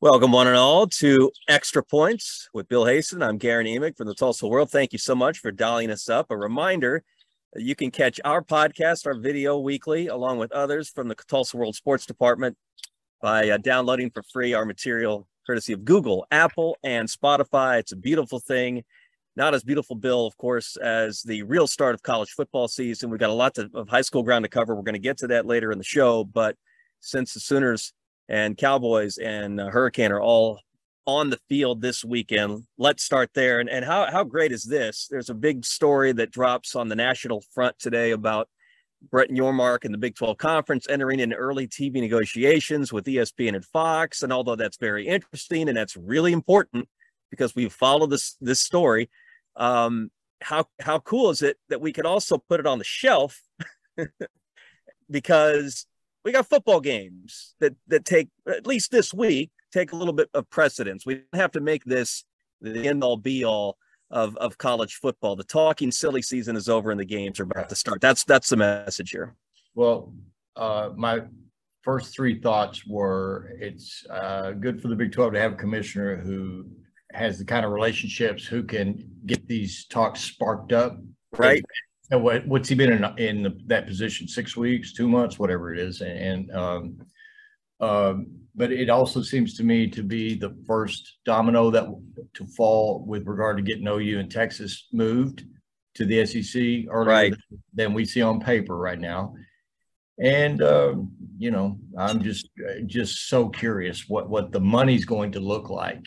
Welcome, one and all, to Extra Points with Bill Haisten. I'm Guerin Emig from the Tulsa World. Thank you so much for dialing us up. A reminder you can catch our podcast, our video weekly, along with others from the Tulsa World Sports Department by uh, downloading for free our material courtesy of Google, Apple, and Spotify. It's a beautiful thing. Not as beautiful, Bill, of course, as the real start of college football season. We've got a lot to, of high school ground to cover. We're going to get to that later in the show. But since the Sooners and Cowboys and uh, Hurricane are all on the field this weekend. Let's start there. And, and how, how great is this? There's a big story that drops on the national front today about Brett Yormark and the Big 12 Conference entering into early TV negotiations with ESPN and Fox. And although that's very interesting and that's really important because we've followed this this story, um, how how cool is it that we could also put it on the shelf because we got football games that that take at least this week take a little bit of precedence. We don't have to make this the end all be all of of college football. The talking silly season is over and the games are about to start. That's that's the message here. Well, uh, my first three thoughts were it's uh, good for the Big 12 to have a commissioner who has the kind of relationships who can get these talks sparked up. Right. And what, what's he been in, in the, that position? Six weeks, two months, whatever it is. And, um, um, but it also seems to me to be the first domino that to fall with regard to getting OU and Texas moved to the SEC earlier right. than we see on paper right now. And um, you know, I'm just just so curious what what the money's going to look like.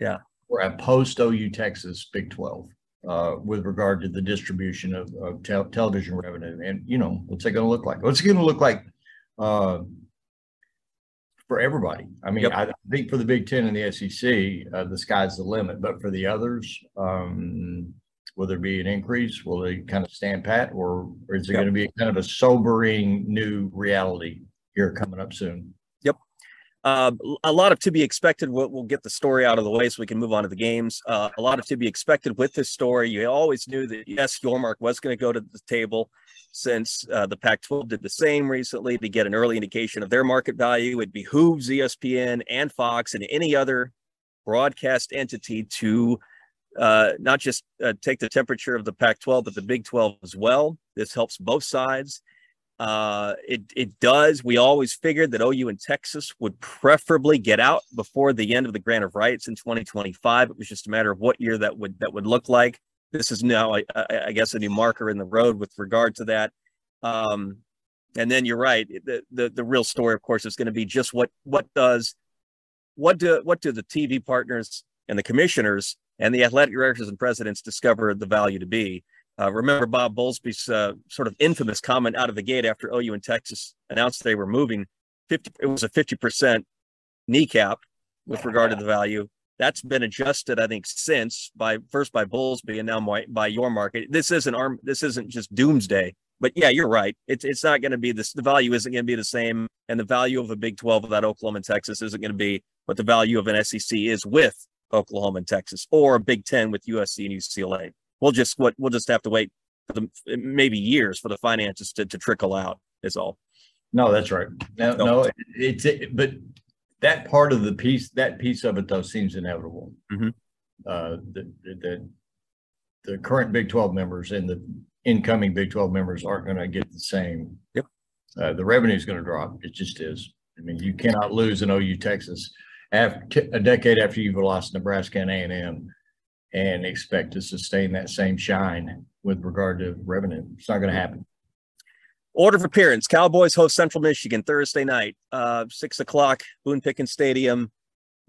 Yeah, for a post OU Texas Big Twelve uh, with regard to the distribution of, of te- television revenue. And, you know, what's it going to look like? What's it going to look like uh, for everybody? I mean, yep. I think for the Big Ten and the SEC, uh, the sky's the limit. But for the others, um, will there be an increase? Will they kind of stand pat? Or, or is it yep. going to be kind of a sobering new reality here coming up soon? Uh, a lot of to be expected. We'll, we'll, get the story out of the way so we can move on to the games. Uh, a lot of to be expected with this story. You always knew that yes, Yormark was going to go to the table since uh, the Pac-12 did the same recently to get an early indication of their market value. It behooves ESPN and Fox and any other broadcast entity to uh, not just uh, take the temperature of the Pac-12 but the Big 12 as well. This helps both sides. Uh, it it does. We always figured that OU and Texas would preferably get out before the end of the grant of rights in 2025. It was just a matter of what year that would that would look like. This is now, I, I guess, a new marker in the road with regard to that. Um, and then you're right. The, the the real story, of course, is going to be just what what does what do what do the TV partners and the commissioners and the athletic directors and presidents discover the value to be? Uh, remember Bob Bowlesby's uh, sort of infamous comment out of the gate after OU and Texas announced they were moving. 50, it was a 50% kneecap with regard to the value. That's been adjusted, I think, since by first by Bowlesby and now by, by market. This isn't arm. This isn't just doomsday. But yeah, you're right. It's it's not going to be this. The value isn't going to be the same, and the value of a Big 12 without Oklahoma and Texas isn't going to be what the value of an SEC is with Oklahoma and Texas, or a Big 10 with USC and UCLA we'll just what we'll just have to wait for the maybe years for the finances to, to trickle out is all. No that's right. No, no, no it's it, but that part of the piece that piece of it though seems inevitable. Mm-hmm. uh the, the the current big 12 members and the incoming big 12 members aren't going to get the same. Yep. Uh, the revenue is going to drop. It just is. I mean you cannot lose an ou texas after a decade after you've lost nebraska and a&m and expect to sustain that same shine with regard to revenue. It's not going to happen. Order of appearance: Cowboys host Central Michigan Thursday night, uh, six o'clock, Boone Pickens Stadium.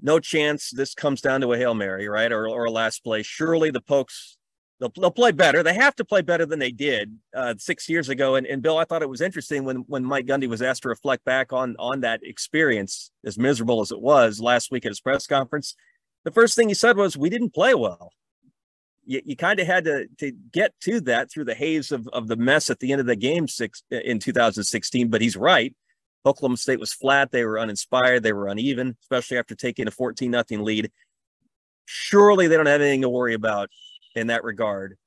No chance this comes down to a hail mary, right, or or a last play. Surely the Pokes they'll, they'll play better. They have to play better than they did uh, six years ago. And, and Bill, I thought it was interesting when when Mike Gundy was asked to reflect back on on that experience, as miserable as it was last week at his press conference the first thing he said was, "We didn't play well." You, you kind of had to to get to that through the haze of, of the mess at the end of the game six uh, in 2016. But he's right. Oklahoma State was flat. They were uninspired. They were uneven, especially after taking a 14 nothing lead. Surely they don't have anything to worry about in that regard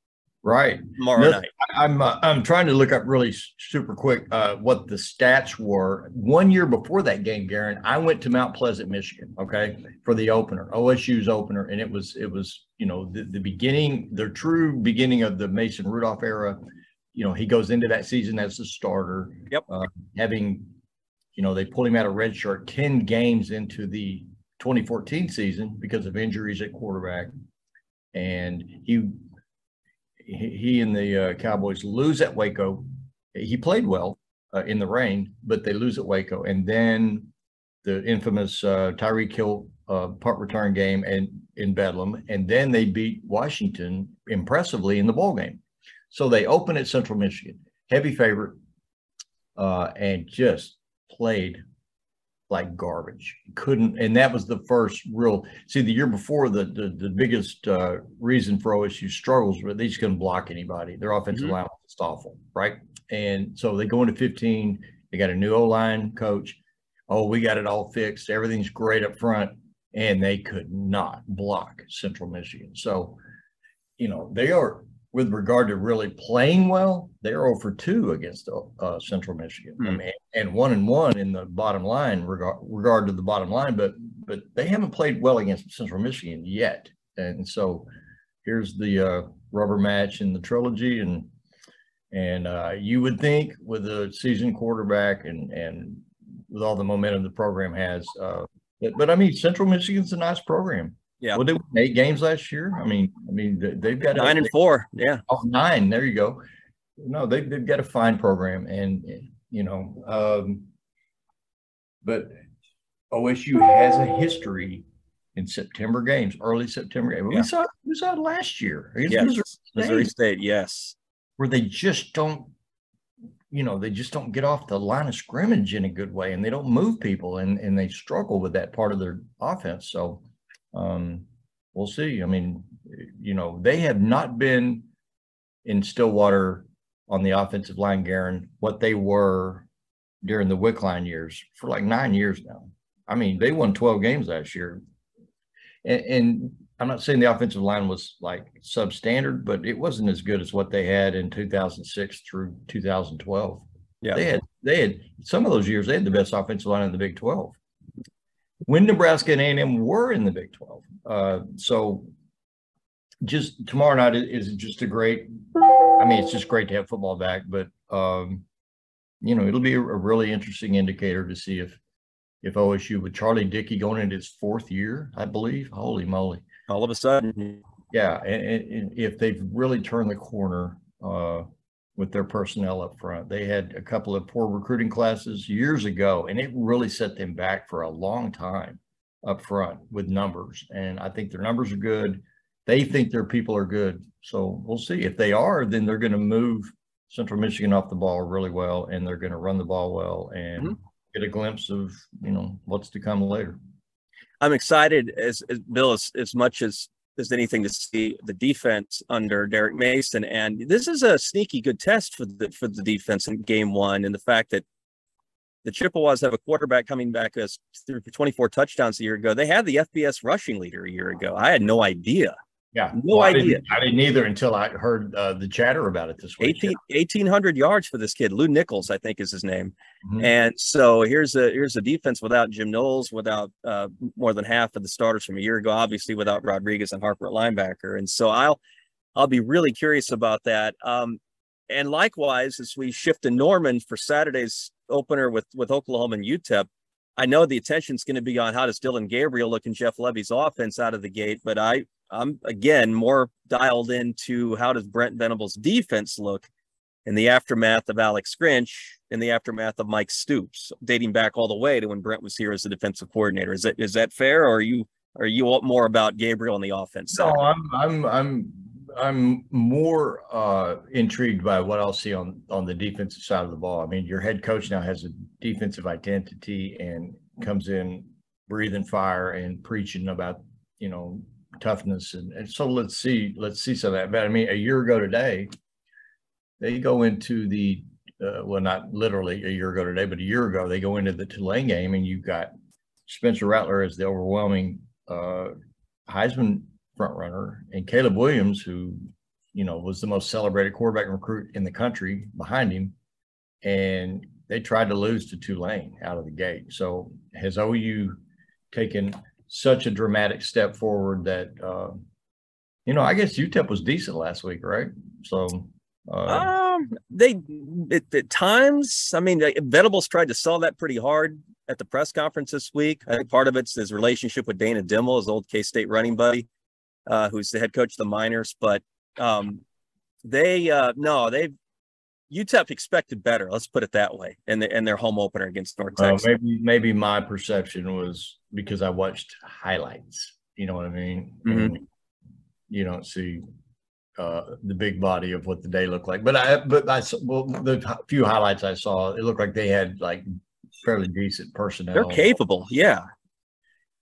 Right. tomorrow No, night. I'm uh, I'm trying to look up really super quick uh, what the stats were. One year before that game, Guerin, I went to Mount Pleasant, Michigan, okay, for the opener, OSU's opener, and it was it was you know the, the beginning, the true beginning of the Mason Rudolph era. You know, he goes into that season as the starter. Yep. Uh, having, you know, they pulled him out of redshirt ten games into the 2014 season because of injuries at quarterback, and he he, and the uh, Cowboys lose at Waco. He played well uh, in the rain, but they lose at Waco, and then the infamous uh, Tyreek Hill uh, punt return game and in Bedlam, and then they beat Washington impressively in the bowl game. So they open at Central Michigan, heavy favorite, uh, and just played like garbage. Couldn't, and that was the first real. See, the year before, the the, the biggest uh, reason for OSU struggles was they just couldn't block anybody. Their offensive Mhm. line was just awful, right? And so they go into 15. They got a new O line coach. Oh, we got it all fixed. Everything's great up front, and they could not block Central Michigan. So, you know, they are with regard to really playing well, they're over 2 against uh, Central Michigan. I Hmm. mean, and one and one in the bottom line regard regard to the bottom line, but but they haven't played well against Central Michigan yet. And so here's the uh, rubber match in the trilogy, and and uh, you would think with a seasoned quarterback and and with all the momentum the program has, uh, but, but I mean Central Michigan's a nice program. Yeah. Well, they won eight games last year. I mean, I mean they- they've got Nine and four. Yeah. Oh, nine. There you go. No, they, they've got a fine program and, you know, um, but OSU has a history in September games, early September. games. Yeah. We saw, we saw it last year against Yes. Missouri Missouri State, State. Yes. where they just don't, you know, they just don't get off the line of scrimmage in a good way and they don't move people and, and they struggle with that part of their offense. So, um, we'll see. I mean, you know, they have not been in Stillwater on the offensive line, Guerin, what they were during the Wickline years for like nine years now. I mean, they won 12 games last year. And, and I'm not saying the offensive line was like substandard, but it wasn't as good as what they had in 2006 through 2012. Yeah. They had, they had some of those years, they had the best offensive line in the Big 12 when Nebraska and A&M were in the Big 12. Uh, so just tomorrow night is just a great, I mean, it's just great to have football back, but, um, you know, it'll be a, a really interesting indicator to see if, if OSU with Charlie Dickey going into his fourth year, I believe, holy moly. All of a sudden. Yeah, and- and if they've really turned the corner uh, with their personnel up front, they had a couple of poor recruiting classes years ago, and it really set them back for a long time up front with numbers. And I think their numbers are good. They think their people are good. So we'll see. If they are, then they're going to move Central Michigan off the ball really well, and they're going to run the ball well and Mhm. get a glimpse of you know what's to come later. I'm excited as, as Bill as, as much as as anything to see the defense under Derek Mason. And this is a sneaky good test for the for the defense in game one, and the fact that the Chippewas have a quarterback coming back as through 24 touchdowns a year ago. They had the FBS rushing leader a year ago. I had no idea. Yeah, No I idea. didn't, I didn't either until I heard uh, the chatter about it this week. 18, 1800 yards for this kid. Lew Nichols, I think is his name. Mhm. And so here's a here's a defense without Jim Knowles, without uh, more than half of the starters from a year ago, obviously without Rodriguez and Harper at linebacker. And so I'll I'll be really curious about that. Um, and likewise, as we shift to Norman for Saturday's opener with with Oklahoma and UTEP, I know the attention's going to be on how does Dillon Gabriel look in Jeff Lebby's offense out of the gate, but I I'm again more dialed into how does Brent Venables' defense look in the aftermath of Alex Grinch, in the aftermath of Mike Stoops, dating back all the way to when Brent was here as the defensive coordinator. Is that is that fair, or are you are you more about Gabriel on the offense No. I'm I'm I'm I'm more uh, intrigued by what I'll see on on the defensive side of the ball. I mean, your head coach now has a defensive identity and comes in breathing fire and preaching about you know toughness and, and so let's see let's see some of that. But I mean, a year ago today, they go into the uh, well, not literally a year ago today, but a year ago they go into the Tulane game and you've got Spencer Rattler as the overwhelming uh, Heisman front runner and Caleb Williams, who you know, was the most celebrated quarterback recruit in the country behind him. And they tried to lose to Tulane out of the gate. So has OU taken such a dramatic step forward that, uh, you know, I guess UTEP was decent last week, right? So, uh, um, they at, at times, I mean, Venables tried to sell that pretty hard at the press conference this week. I think part of it's his relationship with Dana Dimel, his old K State running buddy, uh, who's the head coach of the Miners. But um, they, uh, no, they've UTEP expected better. Let's put it that way. And the, and their home opener against North Texas. Maybe maybe my perception was because I watched highlights. You know what I mean? Mm-hmm. You don't see uh, the big body of what the day looked like. But I but I well the few highlights I saw, it looked like they had like fairly decent personnel. They're capable, yeah.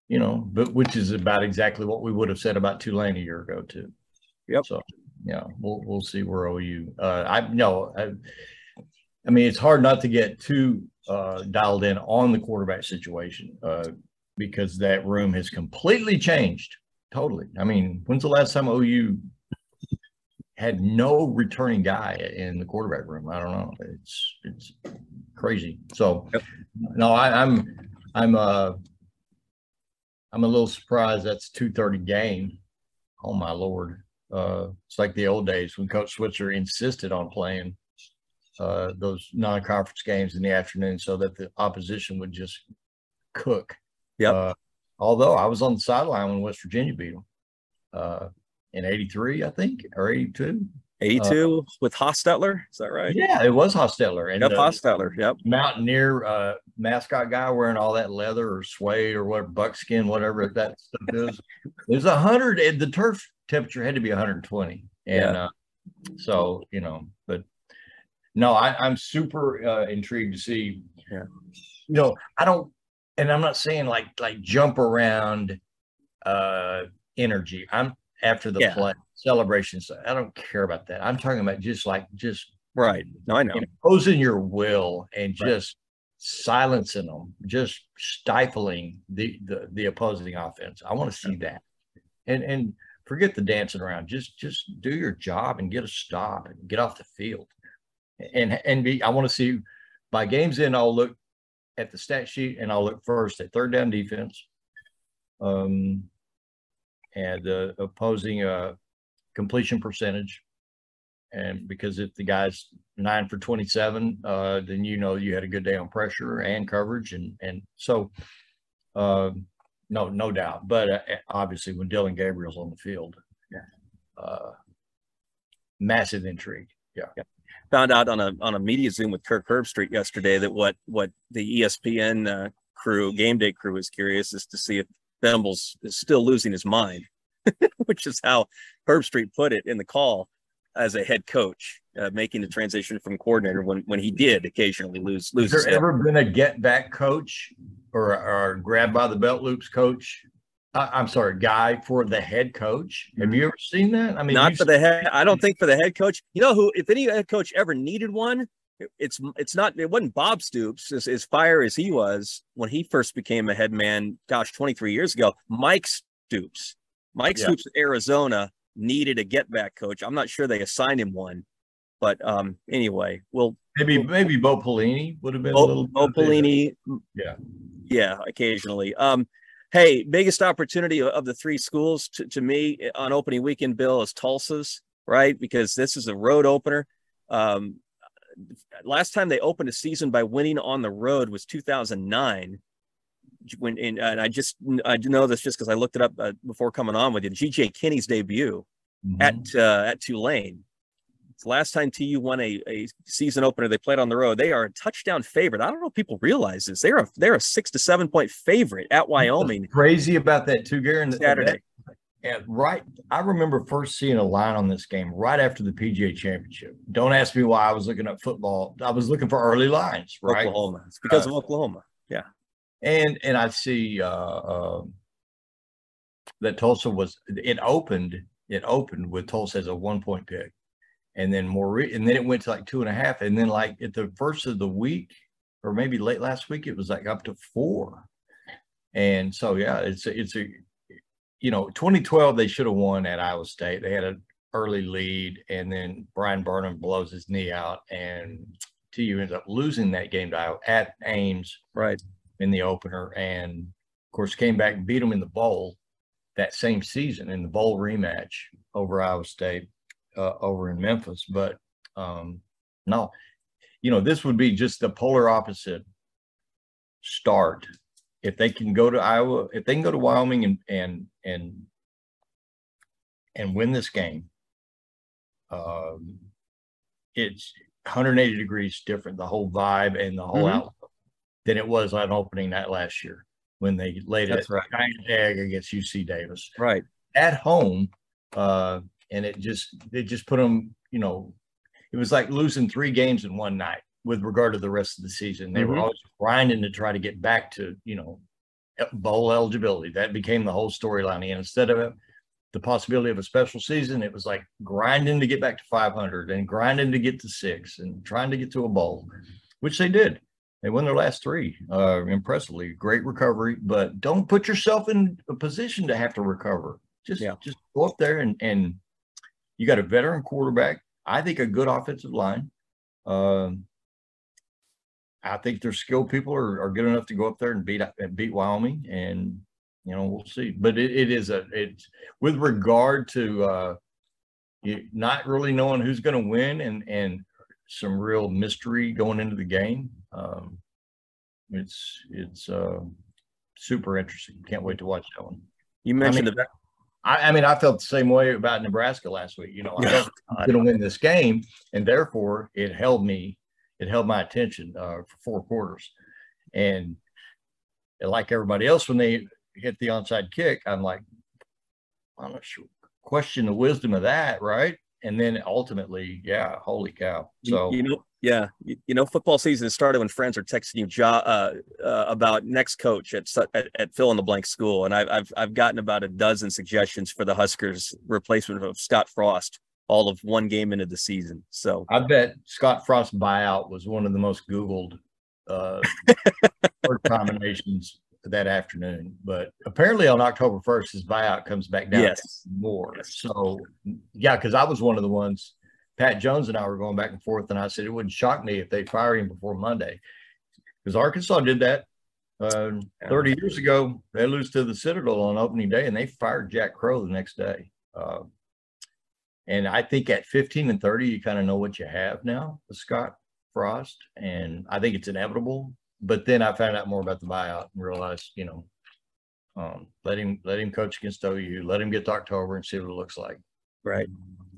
You know, but which is about exactly what we would have said about Tulane a year ago too. Yep. So yeah, we'll we'll see where OU. Uh, I no, I, I mean it's hard not to get too uh, dialed in on the quarterback situation uh, because that room has completely changed. Totally. I mean, when's the last time OU had no returning guy in the quarterback room? I don't know. It's it's crazy. So yep. no, I, I'm I'm uh I'm a little surprised that's two thirty game. Oh my lord. Uh, it's like the old days when Coach Switzer insisted on playing uh, those non-conference games in the afternoon so that the opposition would just cook. Yeah. Uh, although I was on the sideline when West Virginia beat them uh, in '83, I think, or '82. 82 uh, with Hostetler, is that right? Yeah, it was Hostetler. And yep, uh, Hostetler. Yep. Mountaineer uh, mascot guy wearing all that leather or suede or whatever, buckskin, whatever that stuff is. There's a hundred, and the turf temperature had to be 120. And yeah. uh, so, you know, but no, I, I'm super uh, intrigued to see. Yeah. You know, I don't, and I'm not saying like like jump around uh energy. I'm after the yeah. play celebrations. I don't care about that. I'm talking about just like just right. No, I know imposing your will and right. just silencing them, just stifling the, the the opposing offense. I want to see that. And and forget the dancing around. Just just do your job and get a stop and get off the field. And and be I want to see by games in, I'll look at the stat sheet and I'll look first at third down defense. Um and uh, opposing uh completion percentage. And because if the guy's nine for 27, uh, then you know you had a good day on pressure and coverage. And and so uh, no, no doubt. But uh, obviously, when Dillon Gabriel's on the field, yeah, uh, massive intrigue. Yeah. yeah. Found out on a on a media Zoom with Kirk Herbstreit yesterday that what what the ESPN uh, crew, game day crew, is curious is to see if Venables is still losing his mind, which is how Herbstreit put it in the call as a head coach, uh, making the transition from coordinator when when he did occasionally lose lose. Has there ever been a get back coach or, or grab by the belt loops coach. I, am sorry, guy for the head coach. Have you ever seen that? I mean, not for the head. I don't think for the head coach. You know who? If any head coach ever needed one, it's it's not. It wasn't Bob Stoops as, as fire as he was when he first became a head man. Gosh, 23 years ago. Mike Stoops. Mike yeah. Stoops, Arizona needed a get back coach. I'm not sure they assigned him one, but um, anyway, we'll maybe we'll, maybe Bo Pelini would have been Bo, a little. Bo Pelini, yeah, yeah, occasionally. Um, hey, biggest opportunity of the three schools to, to me on opening weekend, Bill, is Tulsa's, right? Because this is a road opener. Um, last time they opened a season by winning on the road was 2009 when and, and I just I know this just because I looked it up uh, before coming on with you. GJ Kinne's debut mm-hmm. at uh, at Tulane it's last time TU won a, a season opener. They played on the road. They are a touchdown favorite. I don't know if people realize this. They're a they're a six to seven point favorite at Wyoming. What's crazy about that too, Guerin. Saturday. And right, I remember first seeing a line on this game right after the PGA Championship. Don't ask me why I was looking at football. I was looking for early lines, right? Oklahoma. It's because uh, of Oklahoma. Yeah. And and I see uh, uh, that Tulsa was it opened it opened with Tulsa as a one point pick and then more re- and then it went to like two and a half and then like at the first of the week or maybe late last week it was like up to four and so yeah it's a, it's a you know 2012 they should have won at iowa state they had an early lead, and then Brian Burnham blows his knee out, and TU ends up losing that game to Iowa at Ames Right. in the opener, and of course came back and beat them in the bowl that same season in the bowl rematch over Iowa State uh, over in Memphis. But um, no, you know this would be just the polar opposite start if they can go to Iowa, if they can go to Wyoming and and and and win this game. Um, it's 180 degrees different, the whole vibe and the whole Mhm. outlook than it was on opening night last year when they laid That's a right. giant egg against UC Davis Right. at home. Uh, and it just, it just put them, you know, it was like losing three games in one night with regard to the rest of the season. They were Mhm. always grinding to try to get back to, you know, bowl eligibility. That became the whole storyline. And instead of the possibility of a special season, it was like grinding to get back to 500 and grinding to get to six and trying to get to a bowl, which they did. They won their last three uh, impressively. Great recovery, but don't put yourself in a position to have to recover. Just, Yeah. just go up there and, and you got a veteran quarterback. I think a good offensive line. Um, I think their skilled people are, are good enough to go up there and beat and beat Wyoming, and you know we'll see. But it, it is a it's with regard to uh, you not really knowing who's going to win and and some real mystery going into the game. Um, it's it's uh, super interesting. Can't wait to watch that one. You mentioned mean, the I, I mean, I felt the same way about Nebraska last week. You know, I felt going to win this game, and therefore it held me, it held my attention uh, for four quarters. And like everybody else, when they hit the onside kick, I'm like, I'm not sure. Question the wisdom of that, right? And then ultimately, yeah, holy cow! So you, know, yeah, you, know, football season started when friends are texting you jo- uh, uh, about next coach at, at at fill in the blank school, and I've I've I've gotten about a dozen suggestions for the Huskers replacement of Scott Frost, all of one game into the season. So I bet Scott Frost buyout was one of the most Googled uh, word combinations that afternoon. But apparently on October 1st, his buyout comes back down Yes. more. Yes. So, yeah, because I was one of the ones, Pat Jones and I were going back and forth, and I said it wouldn't shock me if they fire him before Monday. Because Arkansas did that. Uh, 30 years ago, they lose to the Citadel on opening day, and they fired Jack Crowe the next day. Uh, and I think at 15 and 30, you kind of know what you have now with Scott Frost. And I think it's inevitable. But then I found out more about the buyout and realized, you know, um, let him let him coach against OU, let him get to October and see what it looks like. right.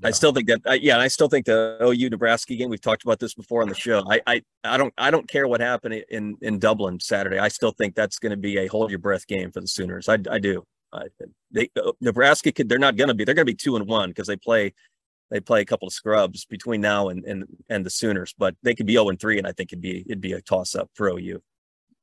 I still think that, I, yeah, and I still think the OU Nebraska game. We've talked about this before on the show. I, I, I don't, I don't care what happened in in Dublin Saturday. I still think that's going to be a hold your breath game for the Sooners. I, I do. I, they uh, Nebraska could. They're not going to be. They're going to be two and one because they play, they play a couple of scrubs between now and and and the Sooners. But they could be zero and three, and I think it'd be it'd be a toss up for OU.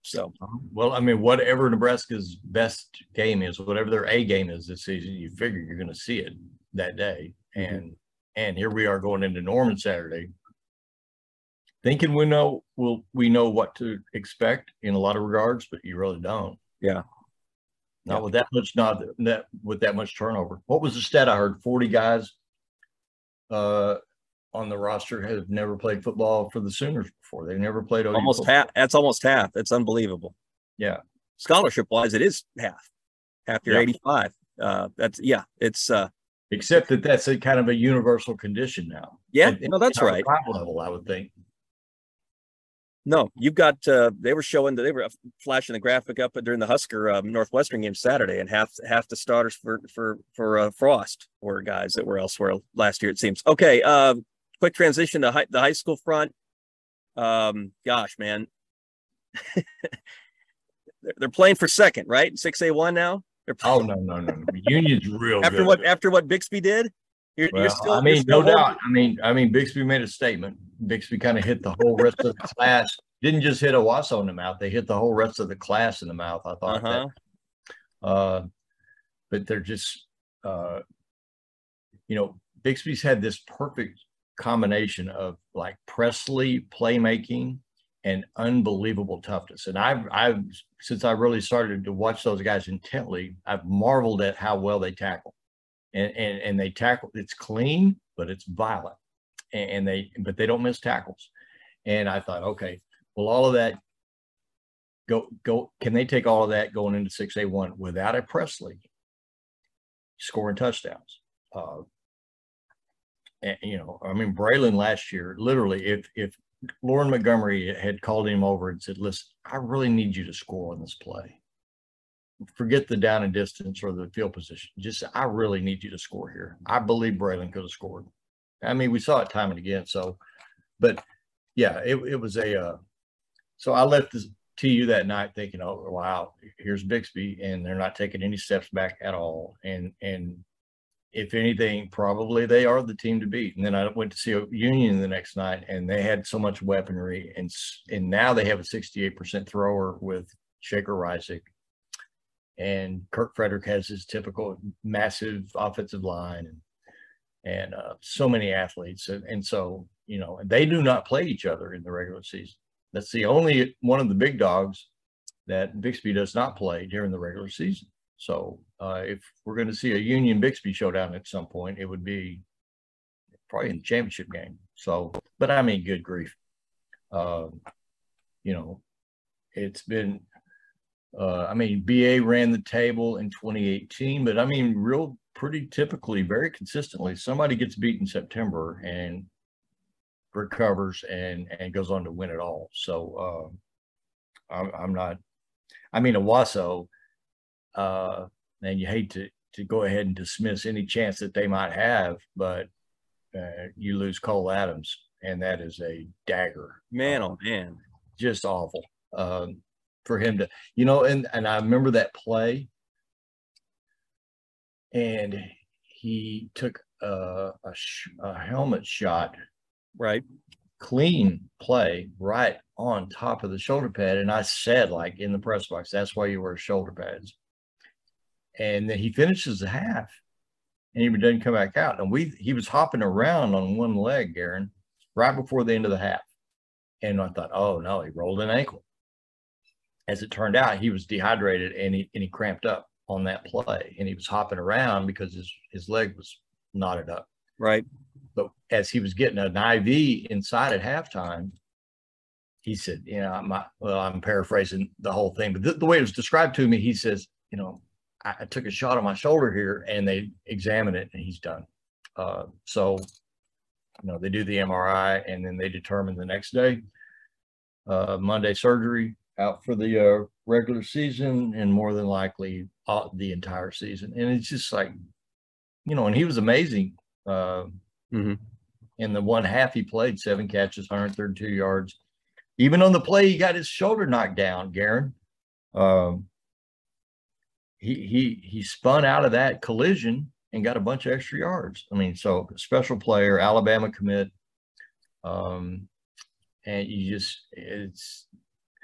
So Well, I mean, whatever Nebraska's best game is, whatever their A game is this season, you figure you're going to see it that day. Mhm. And and here we are going into Norman Saturday, thinking we know we'll we know what to expect in a lot of regards, but you really don't. Yeah. Not Yeah. with that much, not that with that much turnover. What was the stat I heard? Forty guys uh, on the roster have never played football for the Sooners before. They've never played OU almost football. half. That's almost half. That's unbelievable. Yeah. Scholarship wise, it is half. Half your Yeah. eighty five. Uh, that's yeah. It's uh, Except that that's a kind of a universal condition now. yeah. At- No, that's right. level, I would think. No, you've got. Uh, they were showing that they were flashing the graphic up during the Husker um, Northwestern game Saturday, and half half the starters for for for uh, Frost were guys that were elsewhere last year. It seems. Okay. Uh, quick transition to high, the high school front. Um, gosh, man, they're, playing for second, right? Six A one now. They're Oh no, no, no, no. Union's real after good. what after what Bixby did. You're, Well, you're still. I mean, no doubt. I mean, I mean, Bixby made a statement. Bixby kind of hit the whole rest of the class. Didn't just hit Owasso in the mouth; they hit the whole rest of the class in the mouth. I thought that Uh-huh. Uh, but they're just, uh, you know, Bixby's had this perfect combination of like Presley playmaking and unbelievable toughness. And I've, I've, since I really started to watch those guys intently, I've marveled at how well they tackle. And and, and they tackle. It's clean, but it's violent, and, and they but they don't miss tackles. And I thought, okay, well, all of that go go. Can they take all of that going into six A one without a Presley scoring touchdowns? Uh, and, you know, I mean, Braylon last year, literally, if if Loren Montgomery had called him over and said, "Listen, I really need you to score on this play. Forget the down and distance or the field position. Just, I really need you to score here." I believe Braylon could have scored. I mean, we saw it time and again. So, but yeah, it, it was a. Uh, so I left to you that night thinking, "Oh, wow, here's Bixby," and they're not taking any steps back at all, and and if anything, probably they are the team to beat. And then I went to see a Union the next night, and they had so much weaponry, and and now they have a 68% thrower with Shaker Reisig, and Kirk Fridrich has his typical massive offensive line, and and uh, so many athletes, and, and so you know they do not play each other in the regular season. That's the only one of the big dogs that Bixby does not play during the regular season. So uh, if we're going to see a Union Bixby showdown at some point, it would be probably in the championship game. So, but I mean, good grief. Uh, you know, it's been, uh, I mean, BA ran the table in 2018, but I mean, real pretty typically, very consistently, somebody gets beat in September and recovers and and goes on to win it all. So uh, I'm, I'm not. I mean, Owasso uh, and you hate to to go ahead and dismiss any chance that they might have, but uh, you lose Cole Adams, and that is a dagger. Man, oh man, just awful um, for him to, you know. And and I remember that play, and he took a, a, sh- a helmet shot, right, clean play right on top of the shoulder pad, and I said like in the press box, that's why you wear shoulder pads and then he finishes the half and he doesn't come back out. And we he was hopping around on one leg, Guerin, right before the end of the half. And I thought, oh no, he rolled an ankle. As it turned out, he was dehydrated and he and he cramped up on that play. And he was hopping around because his his leg was knotted up. Right. But as he was getting an IV inside at halftime, he said, you know, my, well, I'm paraphrasing the whole thing, but the, the way it was described to me, he says, you know, I, I took a shot on my shoulder here and they examine it and he's done. Uh, so, you know, they do the MRI and then they determine the next day, uh, Monday surgery out for the uh, regular season and more than likely uh, the entire season. And it's just like, you know, and he was amazing. Uh, mm-hmm. In the one half he played, seven catches, 132 yards. Even on the play, he got his shoulder knocked down, Guerin. Um, he he he spun out of that collision and got a bunch of extra yards. I mean, so special player, Alabama commit. Um, and you just it's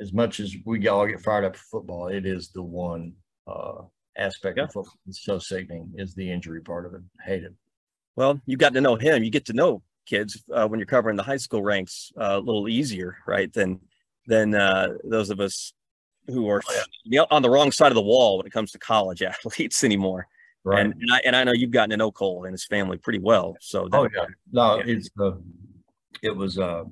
as much as we all get fired up for football, it is the one uh, aspect yeah. of football that's so sickening is the injury part of it. Hate it. Well, you got to know him. You get to know kids uh, when you're covering the high school ranks uh, a little easier, right? Than than uh, those of us who are oh, yeah. on the wrong side of the wall when it comes to college athletes anymore. Right. And, and I and I know you've gotten to know Cole and his family pretty well. So that, oh yeah, no, yeah. it's uh, it was uh,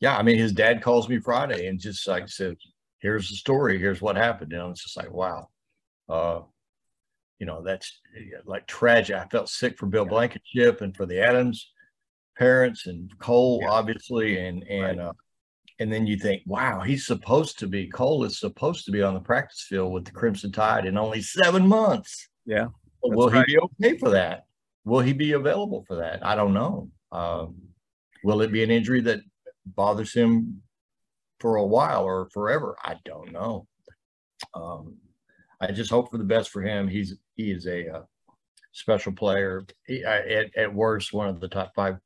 yeah. I mean, his dad calls me Friday and just like said, "Here's the story. Here's what happened." And it's just like, wow, uh, you know, that's like tragic. I felt sick for Bill Blankenship and for the Adams parents and Cole, yeah. obviously, and and right. uh, and then you think, wow, he's supposed to be Cole is supposed to be on the practice field with the Crimson Tide in only seven months. Yeah. Will right. he be okay for that? Will he be available for that? I don't know. Um, will it be an injury that bothers him for a while or forever? I don't know. Um, I just hope for the best for him. He's he is a uh, special player. He, at, at worst, one of the top five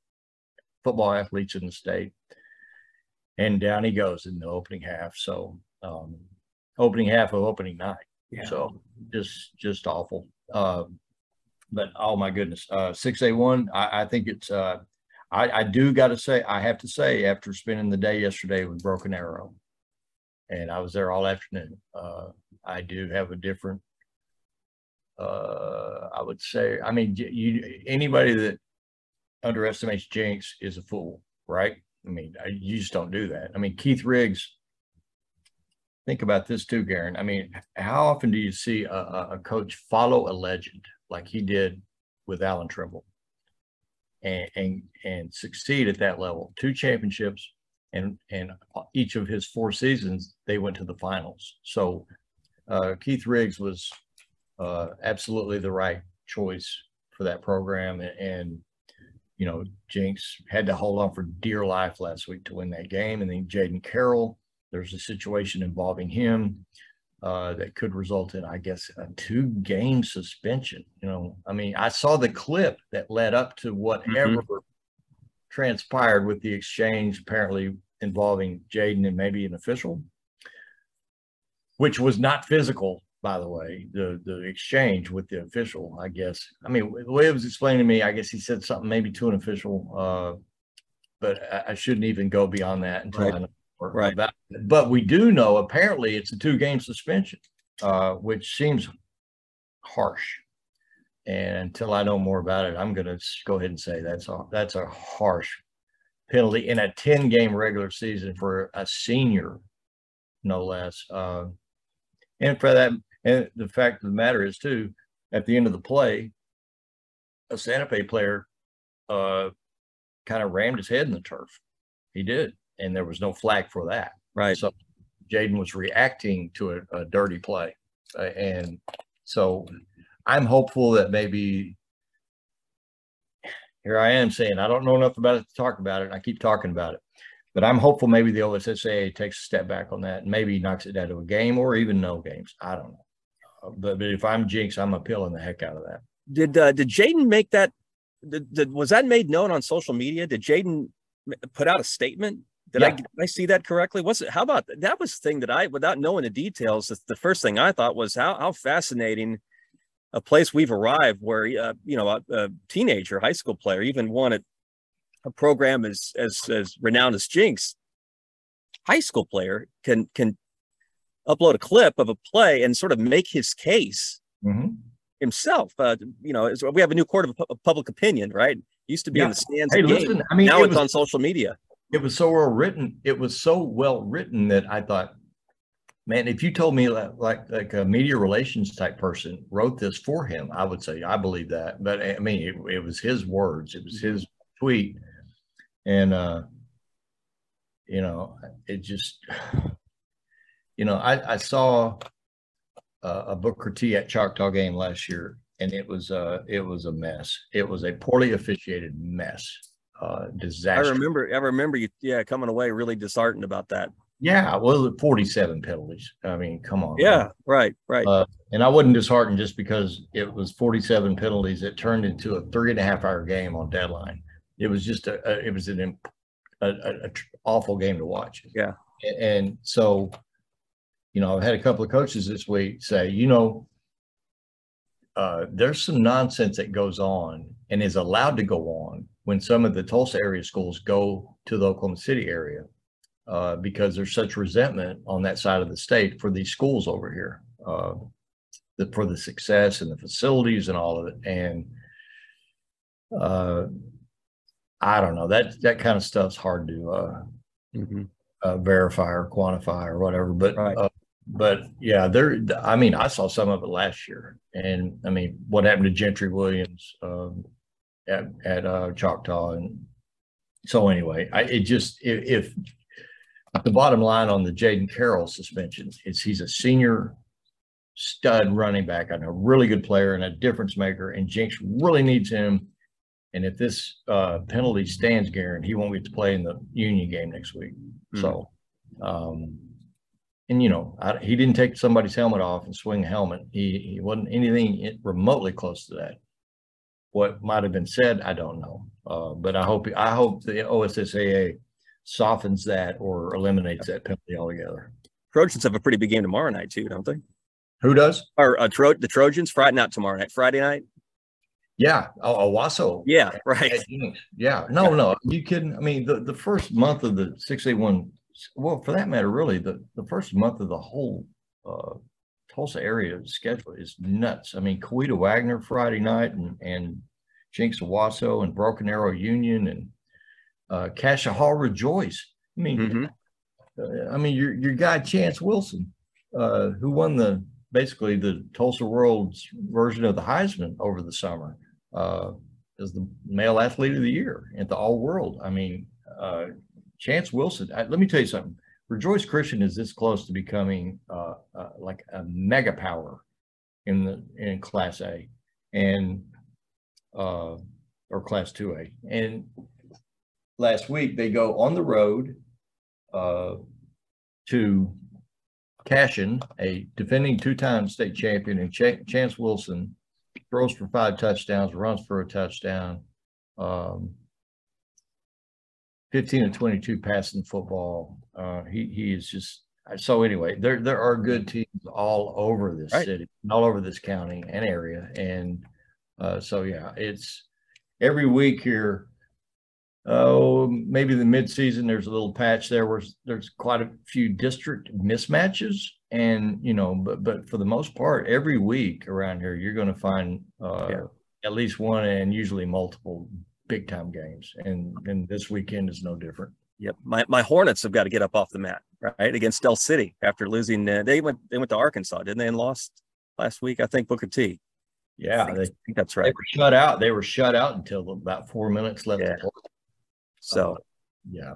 football athletes in the state and down he goes in the opening half. So um, opening half of opening night. Yeah. So just just awful. Uh, but oh my goodness, uh, six A one. I, I think it's. Uh, I, I do got to say, I have to say, after spending the day yesterday with Broken Arrow, and I was there all afternoon. Uh, I do have a different uh, I would say, I mean, you anybody that underestimates Jenks is a fool, right? I mean, you just don't do that. I mean, Keith Riggs. Think about this too, Guerin. I mean, how often do you see a, a coach follow a legend like he did with Allan Trimble, and, and and succeed at that level? Two championships, and and each of his four seasons they went to the finals. So uh, Keith Riggs was uh, absolutely the right choice for that program, and, and you know, Jenks had to hold on for dear life last week to win that game. And then Jaden Carroll, there's a situation involving him uh, that could result in, I guess, a two game suspension. You know, I mean, I saw the clip that led up to whatever mm-hmm. transpired with the exchange, apparently involving Jaden and maybe an official, which was not physical by the way, the the exchange with the official, I guess. I mean, the way it was explained to me, I guess he said something maybe to an official, uh, but I, I, shouldn't even go beyond that until right. I know right. about it. But we do know apparently it's a two game suspension, uh, which seems harsh. And until I know more about it, I'm going to go ahead and say that's a that's a harsh penalty in a 10 game regular season for a senior, no less. Uh, and for that and the fact of the matter is, too, at the end of the play, a Santa Fe player uh, kind of rammed his head in the turf. He did, and there was no flag for that. Right. So Jaden was reacting to a, a dirty play, uh, and so I'm hopeful that maybe here I am saying I don't know enough about it to talk about it. I keep talking about it, but I'm hopeful maybe the OSSAA takes a step back on that and maybe knocks it down to a game or even no games. I don't know but, but if I'm Jenks, I'm appealing the heck out of that. Did uh, did Jaden make that? Did, did, was that made known on social media? Did Jaden put out a statement? Did yeah. I did I see that correctly? Was it? How about that? Was the thing that I, without knowing the details, the, the first thing I thought was how how fascinating a place we've arrived where uh, you know a, a, teenager, high school player, even won a, a program as as as renowned as Jenks, high school player can can upload a clip of a play and sort of make his case mm-hmm. himself. Uh, you know, we have a new court of, of public opinion, right? used to be yeah. in the stands. Hey, listen, I mean, now it it's was, on social media. It was so well written. It was so well written that I thought, man, if you told me like, like like a media relations type person wrote this for him, I would say I believe that. But I mean, it, it was his words. It was mm-hmm. his tweet, and uh, you know, it just you know, I, I saw uh, a Booker T at Choctaw game last year, and it was uh it was a mess. It was a poorly officiated mess, uh, disaster. I remember, I remember you, yeah, coming away really disheartened about that. Yeah, well, 47 penalties. I mean, come on. Yeah, man. right, right. Uh, and I wasn't disheartened just because it was 47 penalties. It turned into a three and a half hour game on deadline. It was just a, a it was an a, a, a, awful game to watch. Yeah. And, and so you know, I've had a couple of coaches this week say, you know, uh, there's some nonsense that goes on and is allowed to go on when some of the Tulsa area schools go to the Oklahoma City area uh, because there's such resentment on that side of the state for these schools over here, uh, the, for the success and the facilities and all of it. And uh, I don't know that that kind of stuff's hard to uh, mm-hmm. Uh, verify or quantify or whatever. But right but yeah, there. I mean, I saw some of it last year, and I mean, what happened to Gentry Williams um, at at uh, Choctaw, and so anyway, I it just if, if the bottom line on the Jaden Carroll suspension is he's a senior stud running back and a really good player and a difference maker, and Jenks really needs him. And if this uh, penalty stands, Guerin, he won't get to play in the Union game next week. Mm-hmm. So. Um, and you know, I, he didn't take somebody's helmet off and swing a helmet. He, he wasn't anything remotely close to that. What might have been said, I don't know. Uh, but I hope I hope the OSSAA softens that or eliminates that penalty altogether. Trojans have a pretty big game tomorrow night too, don't they? Who does? Or uh, Tro- the Trojans Friday not tomorrow night, Friday night. Yeah, oh, Owasso. Yeah, right. Yeah, no, no, you kidding? I mean, the, the first month of the six eight one well, for that matter, really, the, the first month of the whole uh, Tulsa area schedule is nuts. I mean, Coweta Wagoner Friday night and, and Jenks Owasso and Broken Arrow Union and uh, Cascia Hall Rejoice. I mean, Mhm. uh, I mean, your, your guy Chance Wilson, uh, who won the, basically the Tulsa World's version of the Heisman over the summer, uh, is the male athlete of the year at the all world. I mean, uh, Chance Wilson, I, let me tell you something. Rejoice Christian is this close to becoming uh, uh, like a mega power in the in Class A and uh, or Class Two A. And last week they go on the road uh, to Cashion, a defending two-time state champion, and Ch- Chance Wilson throws for five touchdowns, runs for a touchdown. Um, 15 and 22 passing football. Uh, he he is just so anyway. There there are good teams all over this Right. city, all over this county and area, and uh, so yeah, it's every week here. Oh, maybe the midseason there's a little patch there where there's quite a few district mismatches, and you know, but but for the most part, every week around here you're going to find uh, Yeah. at least one and usually multiple big time games, and and this weekend is no different. Yep. My my Hornets have got to get up off the mat, right? Against Del City after losing. Uh, they went they went to Arkansas, didn't they? And lost last week. I think Booker T. Yeah, I they, think that's right. they were shut out. They were shut out until about four minutes left. Yeah. So Yeah,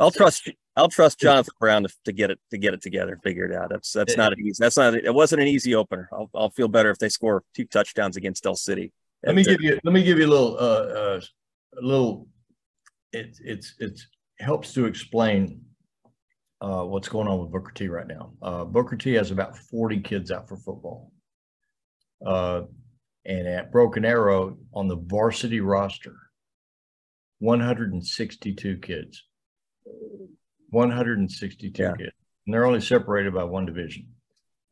I'll trust I'll trust Jonathan Brown to, to get it to get it together, figure it out. That's that's It- not an easy. That's not. It wasn't an easy opener. I'll I'll feel better if they score two touchdowns against Del City. Let me uh, give you, let me give you a little, uh, uh, a little, it's, it's, it helps to explain uh, what's going on with Booker T right now. Uh, Booker T has about forty kids out for football. Uh, and at Broken Arrow on the varsity roster, one hundred and sixty-two kids. One hundred and sixty-two Yeah. kids, and they're only separated by one division,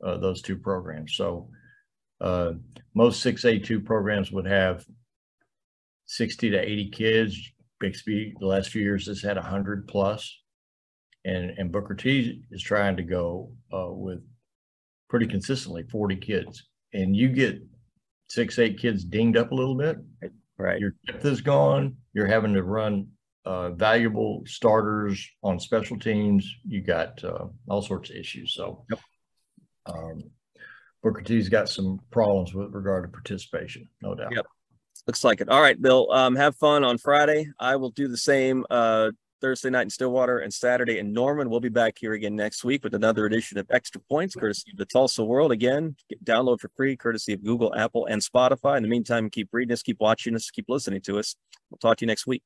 uh, those two programs. So, uh, most six A two programs would have sixty to eighty kids. Bixby, the last few years, has had hundred plus. And, and Booker T is trying to go, uh, with pretty consistently forty kids. And you get six, eight kids dinged up a little bit, right. your depth is gone, you're having to run, uh, valuable starters on special teams. You got, uh, all sorts of issues, so. Yep. Um, Booker T's got some problems with regard to participation, no doubt. Yep. Looks like it. All right, Bill. Um, have fun on Friday. I will do the same uh Thursday night in Stillwater and Saturday in Norman. We'll be back here again next week with another edition of Extra Points, courtesy of the Tulsa World. Again, download for free, courtesy of Google, Apple, and Spotify. In the meantime, keep reading us, keep watching us, keep listening to us. We'll talk to you next week.